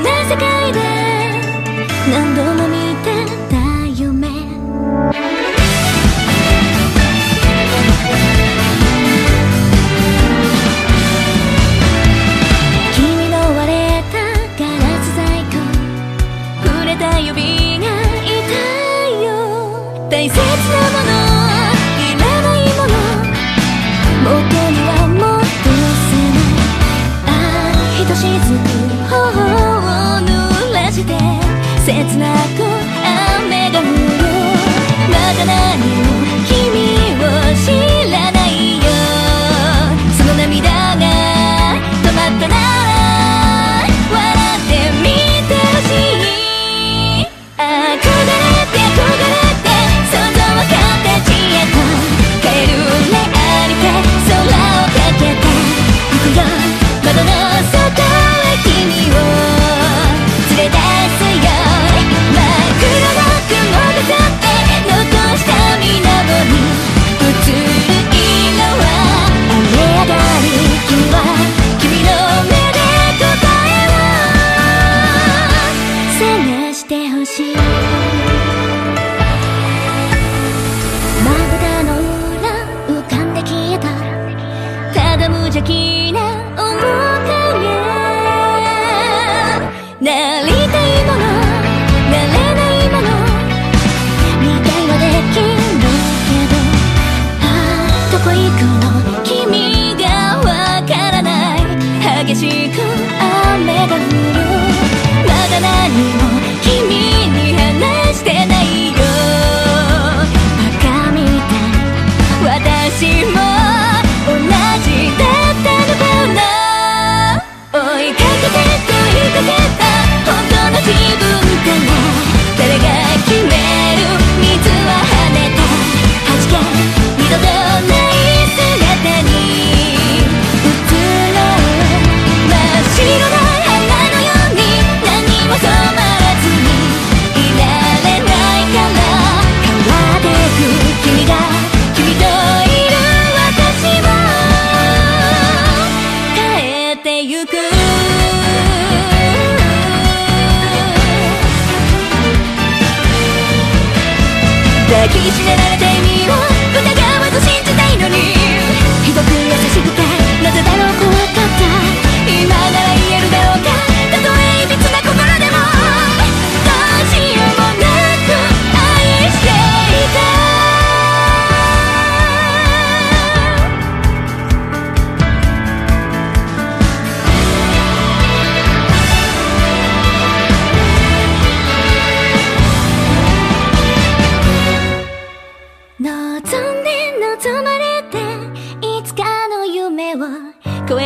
世界で何度も見てた夢。君の割れたガラス細工。触れた指が痛いよ。大切なものいらないもの。元にはひとしずく頬を濡らして切なく雨が降る。まだ雨が降る。まだ何も君に話してないよ。バカみたい。私も同じだったのかな。追いかけて追いかけた。本当の自分から抱きしめられて意味を疑わず信じたいのに。ひどく優しくてなぜだろう怖い。Tú